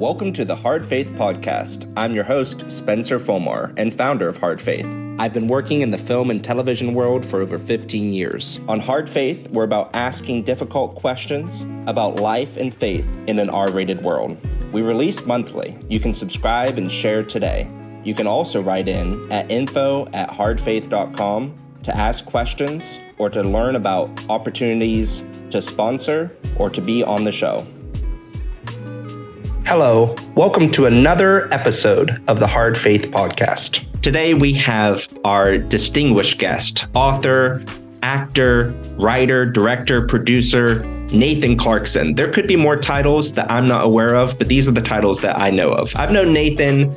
Welcome to the Hard Faith Podcast. I'm your host, Spencer Folmar, and founder of Hard Faith. I've been working in the film and television world for over 15 years. On Hard Faith, we're about asking difficult questions about life and faith in an R rated world. We release monthly. You can subscribe and share today. You can also write in at info at hardfaith.com to ask questions or to learn about opportunities to sponsor or to be on the show. Hello, welcome to another episode of the Hard Faith Podcast. Today we have our distinguished guest, author, actor, writer, director, producer, Nathan Clarkson. There could be more titles that I'm not aware of, but these are the titles that I know of. I've known Nathan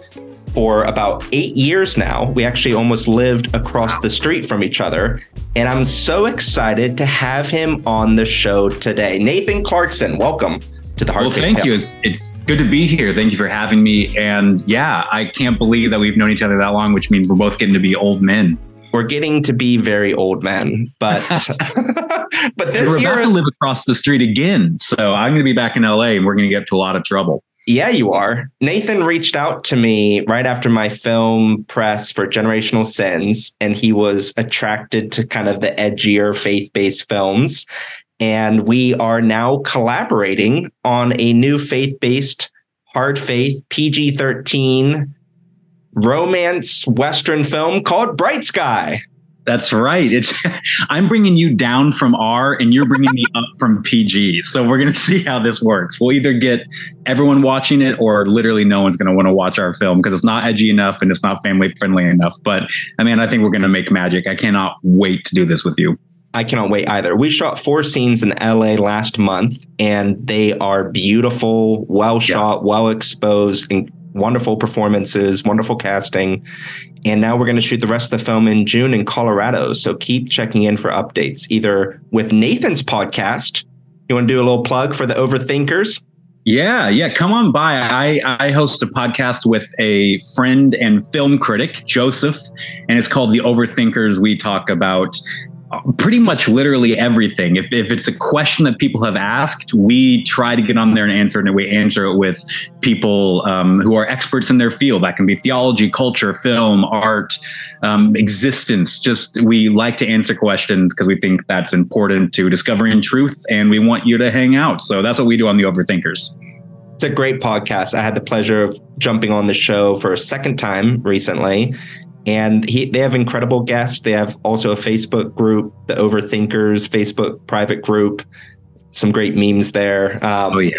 for about eight years now. We actually almost lived across the street from each other. And I'm so excited to have him on the show today. Nathan Clarkson, welcome to the Hard Well, thank you. It's, it's good to be here. Thank you for having me. And yeah, I can't believe that we've known each other that long, which means we're both getting to be old men. We're getting to be very old men, but but this we're year, about to live across the street again. So I'm going to be back in LA and we're going to get to a lot of trouble. Yeah, you are. Nathan reached out to me right after my film press for Generational Sins, and he was attracted to kind of the edgier faith based films. And we are now collaborating on a new faith based, hard faith, PG 13 romance Western film called Bright Sky. That's right. It's I'm bringing you down from R and you're bringing me up from PG. So we're going to see how this works. We'll either get everyone watching it or literally no one's going to want to watch our film because it's not edgy enough and it's not family friendly enough. But I mean, I think we're going to make magic. I cannot wait to do this with you. I cannot wait either. We shot four scenes in LA last month and they are beautiful, well shot, yeah. well exposed, and wonderful performances, wonderful casting. And now we're going to shoot the rest of the film in June in Colorado. So keep checking in for updates, either with Nathan's podcast. You want to do a little plug for the overthinkers? Yeah, yeah. Come on by. I, I host a podcast with a friend and film critic, Joseph, and it's called The Overthinkers. We talk about pretty much literally everything. If, if it's a question that people have asked, we try to get on there and answer it, and we answer it with people um, who are experts in their field. That can be theology, culture, film, art, um, existence. Just we like to answer questions because we think that's important to discovering truth, and we want you to hang out. So that's what we do on the Overthinkers. It's a great podcast. I had the pleasure of jumping on the show for a second time recently and he, they have incredible guests. They have also a Facebook group, the Overthinkers Facebook private group. Some great memes there. Um, oh yeah.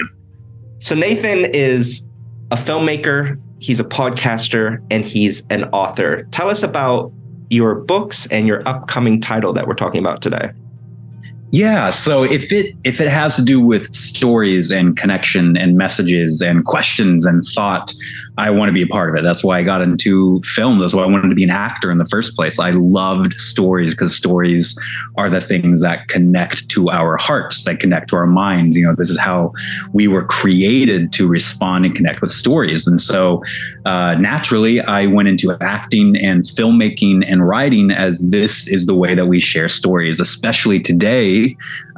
So Nathan is a filmmaker. He's a podcaster and he's an author. Tell us about your books and your upcoming title that we're talking about today. Yeah, so if it if it has to do with stories and connection and messages and questions and thought, I want to be a part of it. That's why I got into film. That's why I wanted to be an actor in the first place. I loved stories because stories are the things that connect to our hearts, that connect to our minds. You know, this is how we were created to respond and connect with stories. And so uh, naturally, I went into acting and filmmaking and writing as this is the way that we share stories, especially today.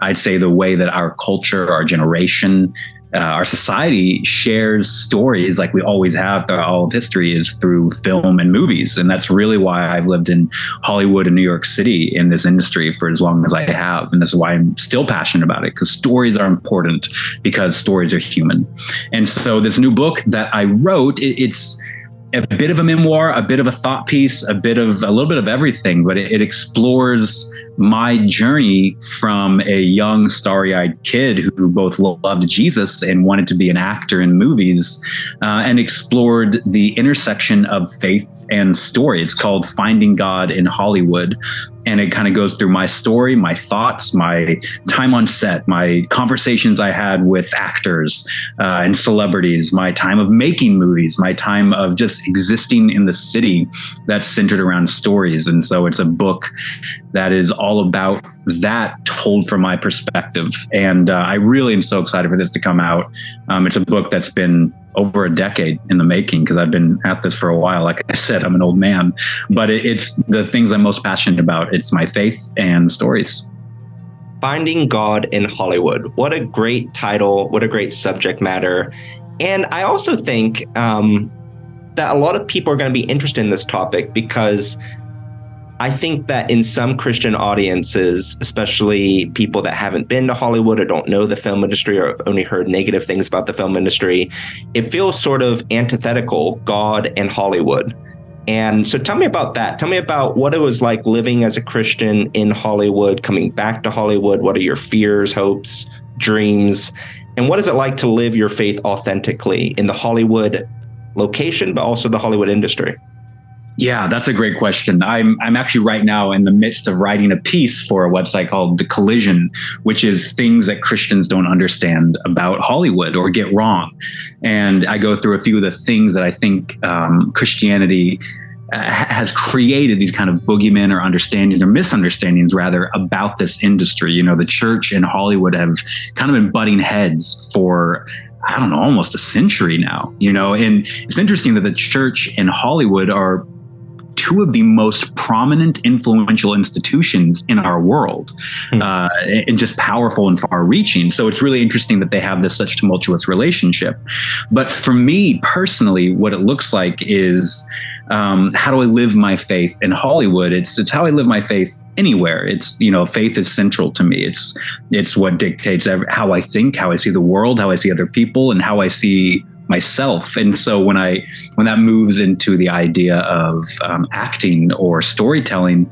I'd say the way that our culture, our generation, uh, our society shares stories like we always have throughout all of history is through film and movies. And that's really why I've lived in Hollywood and New York City in this industry for as long as I have. And this is why I'm still passionate about it because stories are important because stories are human. And so this new book that I wrote, it, it's, a bit of a memoir, a bit of a thought piece, a bit of a little bit of everything, but it, it explores my journey from a young, starry eyed kid who both loved Jesus and wanted to be an actor in movies uh, and explored the intersection of faith and story. It's called Finding God in Hollywood and it kind of goes through my story, my thoughts, my time on set, my conversations I had with actors uh, and celebrities, my time of making movies, my time of just existing in the city that's centered around stories. And so it's a book that is all about that told from my perspective. And uh, I really am so excited for this to come out. Um, it's a book that's been over a decade in the making because I've been at this for a while. Like I said, I'm an old man, but it, it's the things I'm most passionate about. It's my faith and stories. Finding God in Hollywood. What a great title. What a great subject matter. And I also think um, that a lot of people are going to be interested in this topic because I think that in some Christian audiences, especially people that haven't been to Hollywood or don't know the film industry or have only heard negative things about the film industry, it feels sort of antithetical God and Hollywood. And so tell me about that. Tell me about what it was like living as a Christian in Hollywood, coming back to Hollywood. What are your fears, hopes, dreams? And what is it like to live your faith authentically in the Hollywood location, but also the Hollywood industry? Yeah, that's a great question. I'm I'm actually right now in the midst of writing a piece for a website called The Collision, which is things that Christians don't understand about Hollywood or get wrong. And I go through a few of the things that I think um, Christianity uh, has created these kind of boogeymen or understandings or misunderstandings rather about this industry. You know, the church and Hollywood have kind of been butting heads for I don't know, almost a century now, you know, and it's interesting that the church and Hollywood are two of the most prominent, influential institutions in our world, mm. uh, and just powerful and far-reaching. So it's really interesting that they have this such tumultuous relationship. But for me personally, what it looks like is um, how do I live my faith in Hollywood? It's it's how I live my faith anywhere. It's you know faith is central to me. It's it's what dictates every, how I think, how I see the world, how I see other people, and how I see myself. And so when I when that moves into the idea of um, acting or storytelling,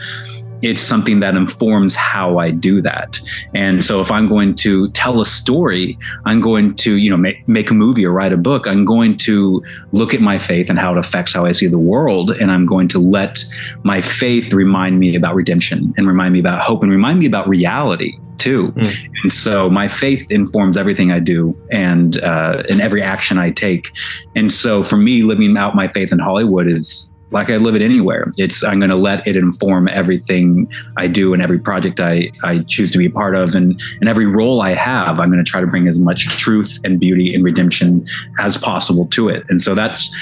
it's something that informs how I do that. And so if I'm going to tell a story, I'm going to, you know, make, make a movie or write a book, I'm going to look at my faith and how it affects how I see the world. And I'm going to let my faith remind me about redemption and remind me about hope and remind me about reality too. Mm. And so my faith informs everything I do and uh, in every action I take. And so for me, living out my faith in Hollywood is like I live it anywhere. It's I'm going to let it inform everything I do and every project I, I choose to be a part of and, and every role I have. I'm going to try to bring as much truth and beauty and redemption as possible to it. And so that's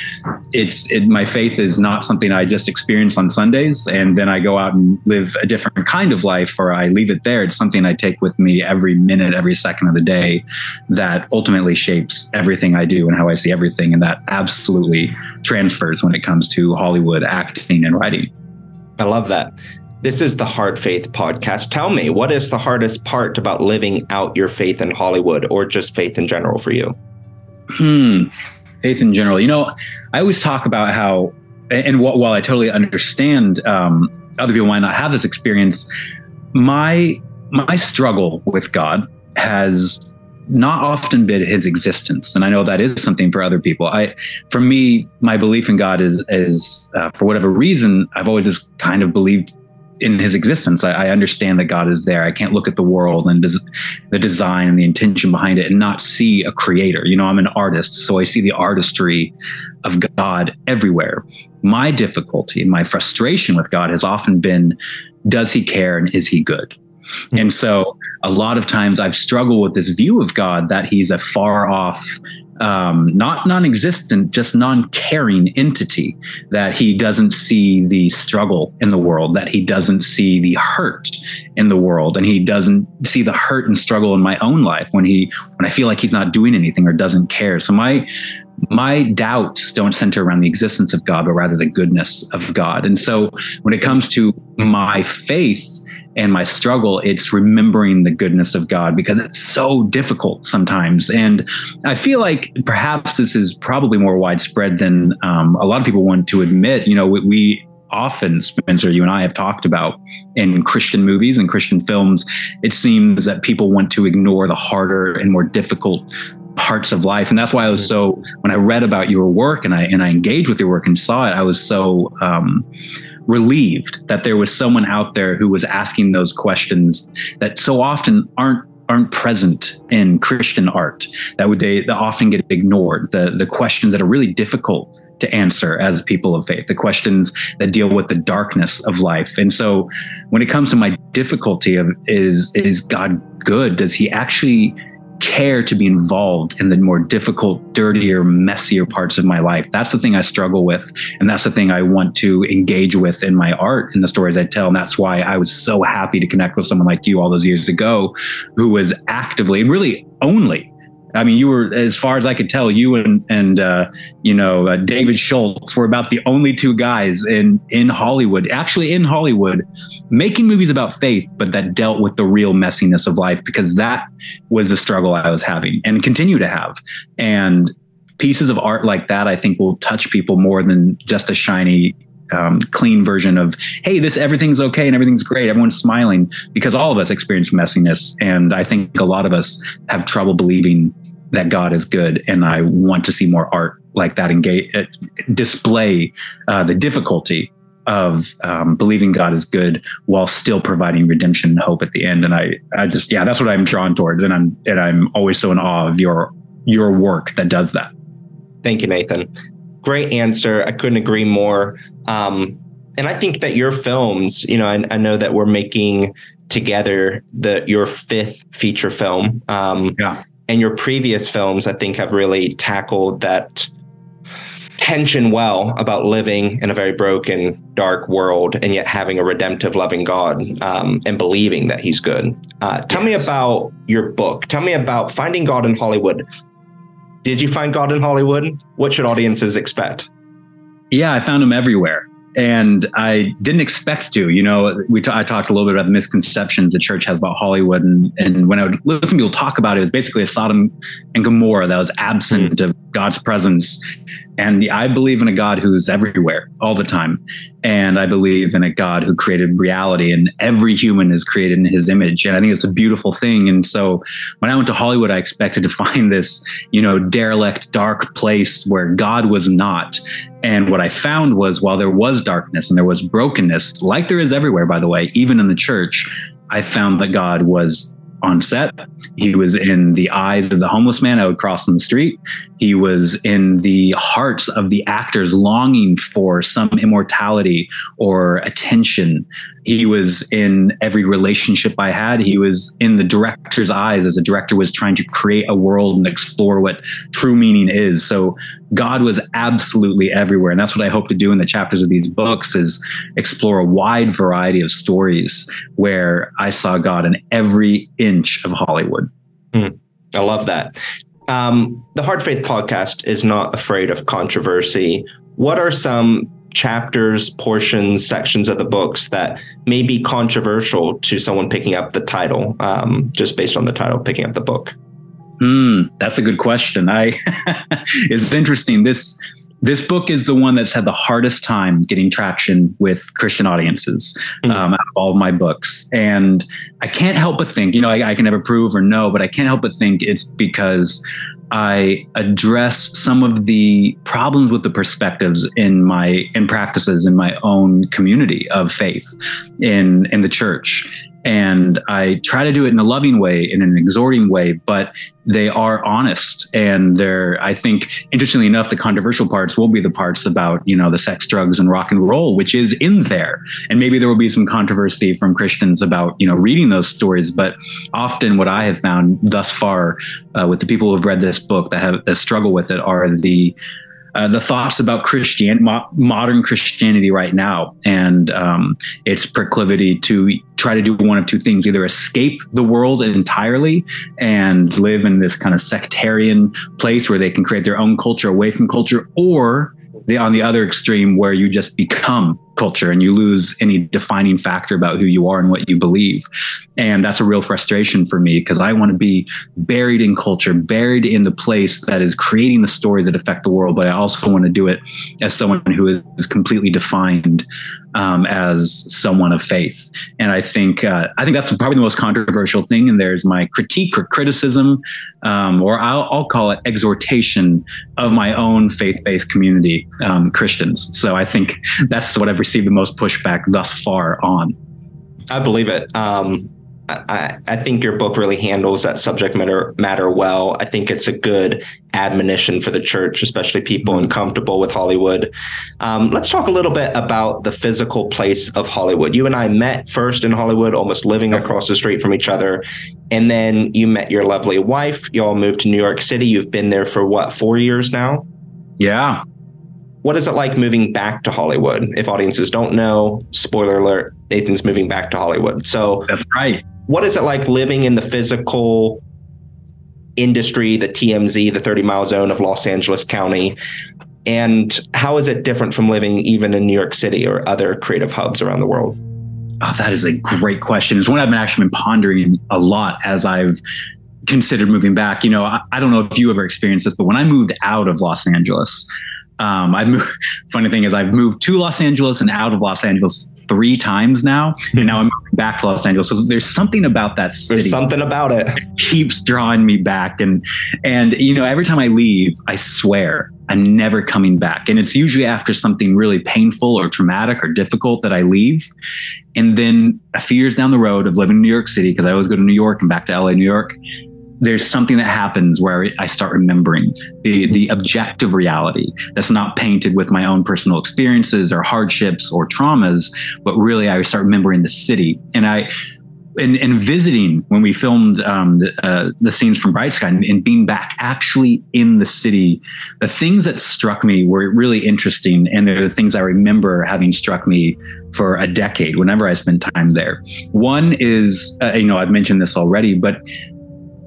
it's it, my faith is not something I just experience on Sundays and then I go out and live a different kind of life or I leave it there. It's something I take with me every minute, every second of the day that ultimately shapes everything I do and how I see everything. And that absolutely transfers when it comes to Hollywood Hollywood acting and writing. I love that. This is the Hard Faith podcast. Tell me, what is the hardest part about living out your faith in Hollywood or just faith in general for you? Hmm. Faith in general. You know, I always talk about how, and while I totally understand um, other people might not have this experience, my my struggle with God has not often been his existence. And i know that is something for other people. I for me my belief in god is is uh, for whatever reason i've always just kind of believed in his existence. I, I, understand that god is there. I can't look at the world and des- the design and the intention behind it and not see a creator. You know i'm an artist so i see the artistry of god everywhere. My difficulty my frustration with god has often been does he care and is he good And so a lot of times I've struggled with this view of God that he's a far off, um, not non existent, just non caring entity, that he doesn't see the struggle in the world, that he doesn't see the hurt in the world, and he doesn't see the hurt and struggle in my own life when he when I feel like he's not doing anything or doesn't care. So my my doubts don't center around the existence of God, but rather the goodness of God. And so when it comes to my faith, and my struggle, it's remembering the goodness of God because it's so difficult sometimes. And I feel like perhaps this is probably more widespread than um, a lot of people want to admit. You know, we, we often, Spencer, you and I have talked about in Christian movies and Christian films, it seems that people want to ignore the harder and more difficult parts of life and that's why i was so when i read about your work and i and i engaged with your work and saw it i was so um, relieved that there was someone out there who was asking those questions that so often aren't aren't present in Christian art that would they, they often get ignored. The the questions that are really difficult to answer as people of faith the questions that deal with the darkness of life. And so when it comes to my difficulty of is is God good? Does he actually care to be involved in the more difficult, dirtier, messier parts of my life. That's the thing I struggle with. And that's the thing I want to engage with in my art and the stories I tell. And that's why I was so happy to connect with someone like you all those years ago who was actively and really only I mean, you were, as far as I could tell, you and and uh, you know uh, David Schultz were about the only two guys in in Hollywood, actually in Hollywood, making movies about faith, but that dealt with the real messiness of life because that was the struggle I was having and continue to have. And pieces of art like that, I think, will touch people more than just a shiny um, clean version of hey this everything's okay and everything's great everyone's smiling because all of us experience messiness and i think a lot of us have trouble believing that god is good and i want to see more art like that engage uh, display uh, the difficulty of um, believing God is good while still providing redemption and hope at the end. And I, I just, yeah, that's what I'm drawn towards. And I'm, and I'm always so in awe of your, your work that does that. Thank you, Nathan great answer. I couldn't agree more. Um, and I think that your films, you know, I, I, know that we're making together the your fifth feature film. Um, yeah. And your previous films, I think, have really tackled that tension well about living in a very broken, dark world and yet having a redemptive, loving God um, and believing that He's good. Uh, tell yes. me about your book. Tell me about finding God in Hollywood. Did you find God in Hollywood? What should audiences expect? Yeah, I found him everywhere. And I didn't expect to. You know, we t- I talked a little bit about the misconceptions the church has about Hollywood, and, and when I would listen to people talk about it, it was basically a Sodom and Gomorrah that was absent mm. of God's presence. And I believe in a God who's everywhere all the time. And I believe in a God who created reality, and every human is created in his image. And I think it's a beautiful thing. And so when I went to Hollywood, I expected to find this, you know, derelict, dark place where God was not. And what I found was while there was darkness and there was brokenness, like there is everywhere, by the way, even in the church, I found that God was on set. He was in the eyes of the homeless man I would cross on the street. He was in the hearts of the actors longing for some immortality or attention. He was in every relationship I had. He was in the director's eyes as a director was trying to create a world and explore what true meaning is. So God was absolutely everywhere. And that's what I hope to do in the chapters of these books is explore a wide variety of stories where I saw God in every inch of Hollywood. Mm, I love that. Um, the Hard Faith podcast is not afraid of controversy. What are some chapters, portions, sections of the books that may be controversial to someone picking up the title, um, just based on the title, picking up the book? Hmm, that's a good question. I it's interesting. This this book is the one that's had the hardest time getting traction with Christian audiences mm-hmm. um, out of all of my books. And I can't help but think, you know, I, I, can never prove or know, but I can't help but think it's because I address some of the problems with the perspectives in my in practices in my own community of faith in in the church and I try to do it in a loving way, in an exhorting way, but they are honest. And they're, I think, interestingly enough, the controversial parts will be the parts about, you know, the sex, drugs, and rock and roll, which is in there. And maybe there will be some controversy from Christians about, you know, reading those stories. But often what I have found thus far uh, with the people who have read this book that have that struggle with it are the uh, the thoughts about Christian mo- modern Christianity right now. And um, its proclivity to try to do one of two things: either escape the world entirely and live in this kind of sectarian place where they can create their own culture away from culture, or the on the other extreme where you just become culture and you lose any defining factor about who you are and what you believe. And that's a real frustration for me because I want to be buried in culture, buried in the place that is creating the stories that affect the world. But I also want to do it as someone who is completely defined um, as someone of faith. And I think uh, I think that's probably the most controversial thing. And there's my critique or criticism, um, or I'll, I'll, call it exhortation of my own faith-based community, um, Christians. So I think that's what I've received the most pushback thus far on. I believe it. Um, I, I, think your book really handles that subject matter matter well. I think it's a good admonition for the church, especially people uncomfortable with Hollywood. Um, let's talk a little bit about the physical place of Hollywood. You and I met first in Hollywood, almost living across the street from each other, and then you met your lovely wife. You all moved to New York City. You've been there for what four years now? Yeah, what is it like moving back to Hollywood? If audiences don't know, spoiler alert, Nathan's moving back to Hollywood. So that's right. What is it like living in the physical industry, the TMZ, the 30 mile zone of Los Angeles County. And how is it different from living even in New York City or other creative hubs around the world? Oh, that is a great question. It's one I've been actually been pondering a lot as I've considered moving back. You know, I, I don't know if you ever experienced this, but when I moved out of Los Angeles, um, I've moved. Funny thing is, I've moved to Los Angeles and out of Los Angeles three times now, and now I'm back to Los Angeles. So there's something about that city. There's something about it. that keeps drawing me back, and and you know, every time I leave, I swear I'm never coming back. And it's usually after something really painful or traumatic or difficult that I leave, and then a few years down the road of living in New York City, because I always go to New York and back to LA, New York there's something that happens where I start remembering the the objective reality that's not painted with my own personal experiences or hardships or traumas, but really I start remembering the city. And I and, and visiting when we filmed um, the, uh, the scenes from Bright Sky and, and, being back actually in the city, the things that struck me were really interesting. And they're the things I remember having struck me for a decade whenever I spend time there. One is, uh, you know, I've mentioned this already, but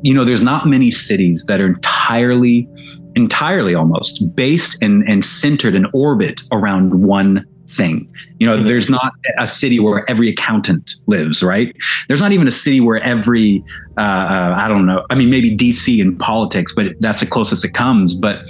you know, there's not many cities that are entirely, entirely almost based and, and centered in orbit around one thing. You know, there's not a city where every accountant lives, right? There's not even a city where every, uh, uh, I don't know, I mean, maybe DC in politics, but that's the closest it comes. But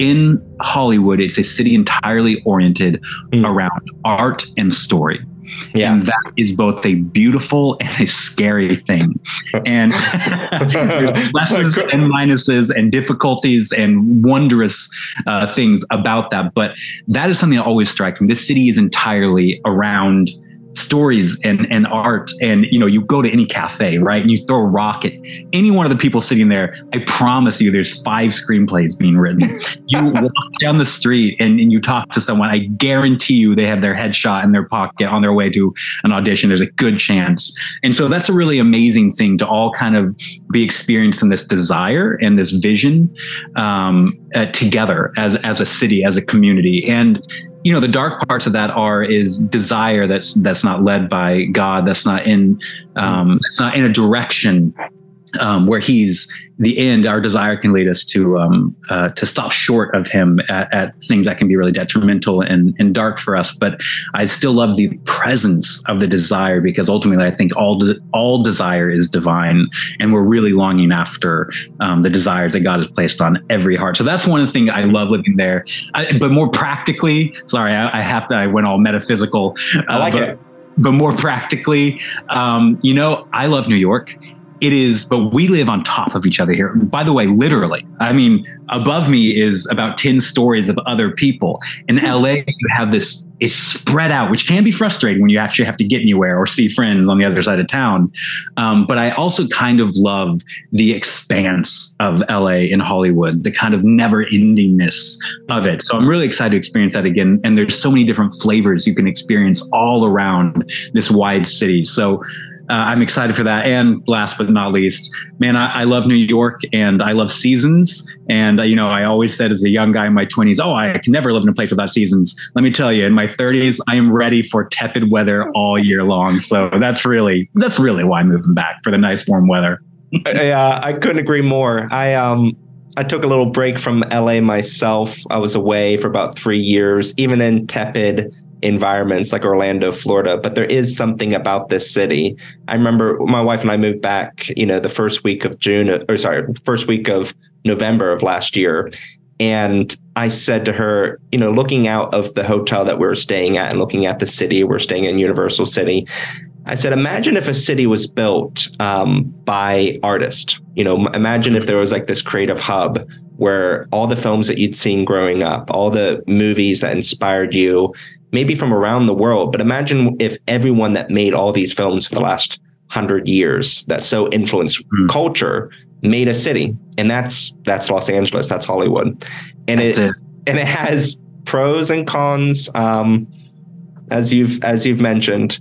in Hollywood, it's a city entirely oriented mm. around art and story. Yeah. And that is both a beautiful and a scary thing. And there's lessons and minuses and difficulties and wondrous uh, things about that. But that is something that always strikes me. This city is entirely around stories and, and art. And you know you go to any cafe right? And you throw a rock at any one of the people sitting there i promise you there's five screenplays being written. You walk down the street and, and you talk to someone i guarantee you they have their headshot in their pocket on their way to an audition. There's a good chance. And so that's a really amazing thing to all kind of be experienced in this desire and this vision. Um, uh, together as as a city as a community. And you know the dark parts of that are is desire that's that's not led by god that's not in um it's not in a direction um, where he's the end, our desire can lead us to um, uh, to stop short of him at, at, things that can be really detrimental and, and dark for us. But I still love the presence of the desire because ultimately, I think all de- all desire is divine, and we're really longing after um, the desires that God has placed on every heart. So that's one of the things I love living there. I, but more practically, sorry, I, I, have to. I went all metaphysical. Uh, I like but, it but more practically, um, you know, I love New York it is, but we live on top of each other here. By the way, literally. I mean, above me is about 10 stories of other people. In hmm. LA, you have this, it's spread out, which can be frustrating when you actually have to get anywhere or see friends on the other side of town. Um, but I also kind of love the expanse of LA in Hollywood, the kind of never endingness of it. So I'm really excited to experience that again. And there's so many different flavors you can experience all around this wide city. So, I'm excited for that. And last but not least, man, I, I love New York and I love seasons. And, uh, you know, I always said as a young guy in my 20s, oh, I can never live in a place without seasons. Let me tell you, in my 30s, I am ready for tepid weather all year long. So that's really, that's really why I'm moving back for the nice warm weather. yeah, I couldn't agree more. I, um, I took a little break from LA myself. I was away for about three years, even in tepid environments like Orlando, Florida, but there is something about this city. I remember my wife and I moved back, you know, the first week of June, or sorry, first week of November of last year. And I said to her, you know, looking out of the hotel that we were staying at and looking at the city, we're staying in Universal City. I said, imagine if a city was built um, by artists. You know, imagine if there was like this creative hub where all the films that you'd seen growing up, all the movies that inspired you, maybe from around the world. But imagine if everyone that made all these films for the last hundred years that so influenced mm. culture made a city, and that's that's Los Angeles, that's Hollywood, and it, it, and it has pros and cons, um, as you've as you've mentioned.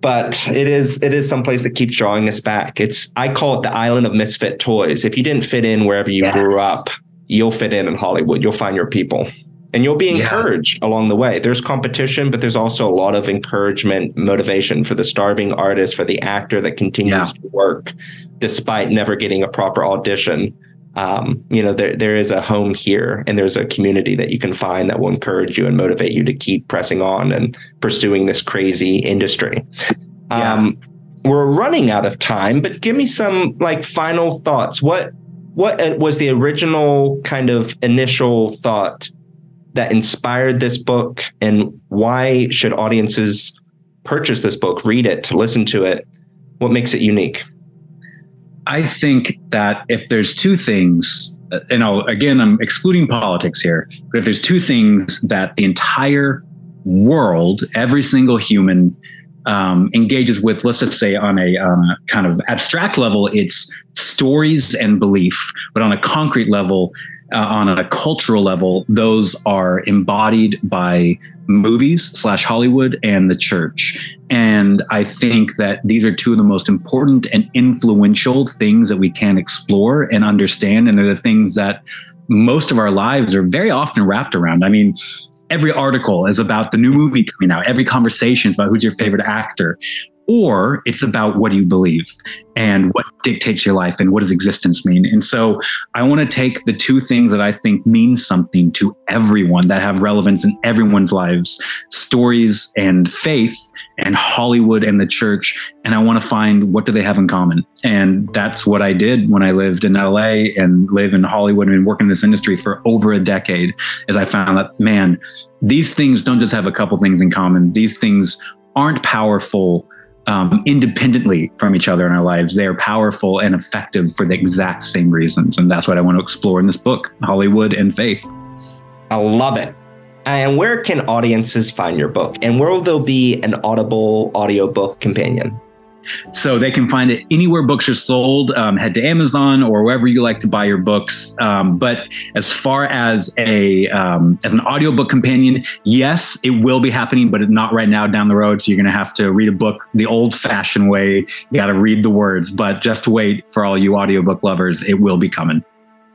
But it is it is someplace that keeps drawing us back. It's I call it the island of misfit toys. If you didn't fit in wherever you yes. grew up, you'll fit in in Hollywood. You'll find your people and you'll be encouraged yeah. along the way. There's competition, but there's also a lot of encouragement, motivation for the starving artist, for the actor that continues yeah. to work despite never getting a proper audition. Um, you know, there there is a home here, and there's a community that you can find that will encourage you and motivate you to keep pressing on and pursuing this crazy industry. Yeah. Um, we're running out of time, but give me some like final thoughts. What what uh, was the original kind of initial thought that inspired this book and why should audiences purchase this book, read it, listen to it? What makes it unique? I think that if there's two things, and I'll, again, I'm excluding politics here, but if there's two things that the entire world, every single human um, engages with, let's just say on a uh, kind of abstract level, it's stories and belief, but on a concrete level, uh, on a cultural level, those are embodied by movies slash Hollywood and the church. And I think that these are two of the most important and influential things that we can explore and understand. And they're the things that most of our lives are very often wrapped around. I mean, every article is about the new movie coming out. Every conversation is about who's your favorite actor. Or it's about what you believe and what dictates your life and what does existence mean. And so I want to take the two things that I think mean something to everyone that have relevance in everyone's lives stories and faith and Hollywood and the church. And I want to find what do they have in common. And that's what I did when I lived in LA and live in Hollywood and work in this industry for over a decade. As I found that, man, these things don't just have a couple things in common. These things aren't powerful um, independently from each other in our lives. They are powerful and effective for the exact same reasons. And that's what I want to explore in this book Hollywood and Faith. I love it. And where can audiences find your book? And where will there be an Audible audiobook companion? So they can find it anywhere books are sold. Um, head to Amazon or wherever you like to buy your books. Um, but as far as a um, as an audiobook companion, yes, it will be happening, but not right now down the road. So you're going to have to read a book the old-fashioned way. You got to read the words, but just wait for all you audiobook lovers. It will be coming.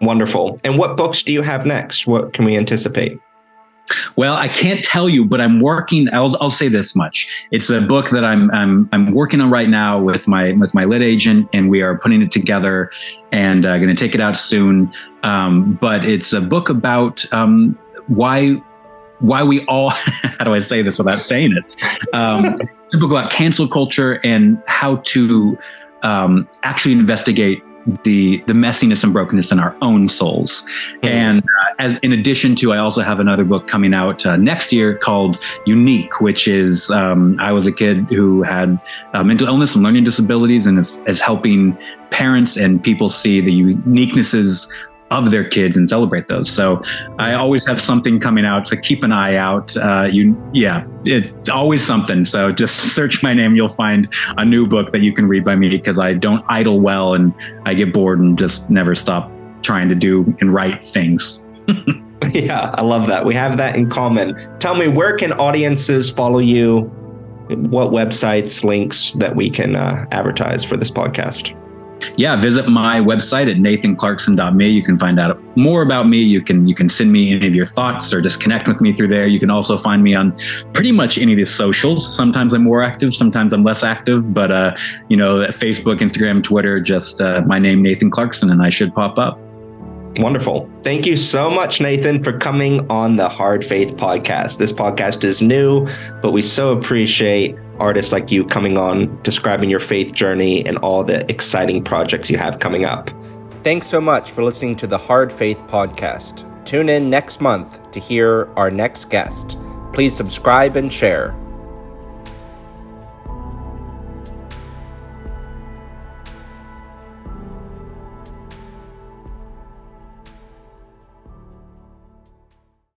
Wonderful. And what books do you have next? What can we anticipate? Well, I can't tell you, but I'm working. I'll, I'll say this much: it's a book that I'm I'm I'm working on right now with my with my lit agent, and we are putting it together and uh, going to take it out soon. Um, but it's a book about um, why why we all how do I say this without saying it? Um, it's a book about cancel culture and how to um, actually investigate the the messiness and brokenness in our own souls. Mm-hmm. And uh, as in addition to, I also have another book coming out uh, next year called Unique, which is um, I was a kid who had uh, mental illness and learning disabilities, and is, is helping parents and people see the uniquenesses of their kids and celebrate those. So I always have something coming out. So keep an eye out. Uh, you, yeah, it's always something. So just search my name. You'll find a new book that you can read by me because I don't idle well and I get bored and just never stop trying to do and write things. yeah, I love that. We have that in common. Tell me, where can audiences follow you? What websites, links that we can uh, advertise for this podcast? Yeah, visit my website at nathanclarkson.me. You can find out more about me. You can you can send me any of your thoughts or just connect with me through there. You can also find me on pretty much any of the socials. Sometimes I'm more active, sometimes I'm less active, but uh, you know, Facebook, Instagram, Twitter, just uh, my name Nathan Clarkson, and I should pop up. Wonderful. Thank you so much, Nathan, for coming on the Hard Faith podcast. This podcast is new, but we so appreciate artists like you coming on, describing your faith journey and all the exciting projects you have coming up. Thanks so much for listening to the Hard Faith podcast. Tune in next month to hear our next guest. Please subscribe and share.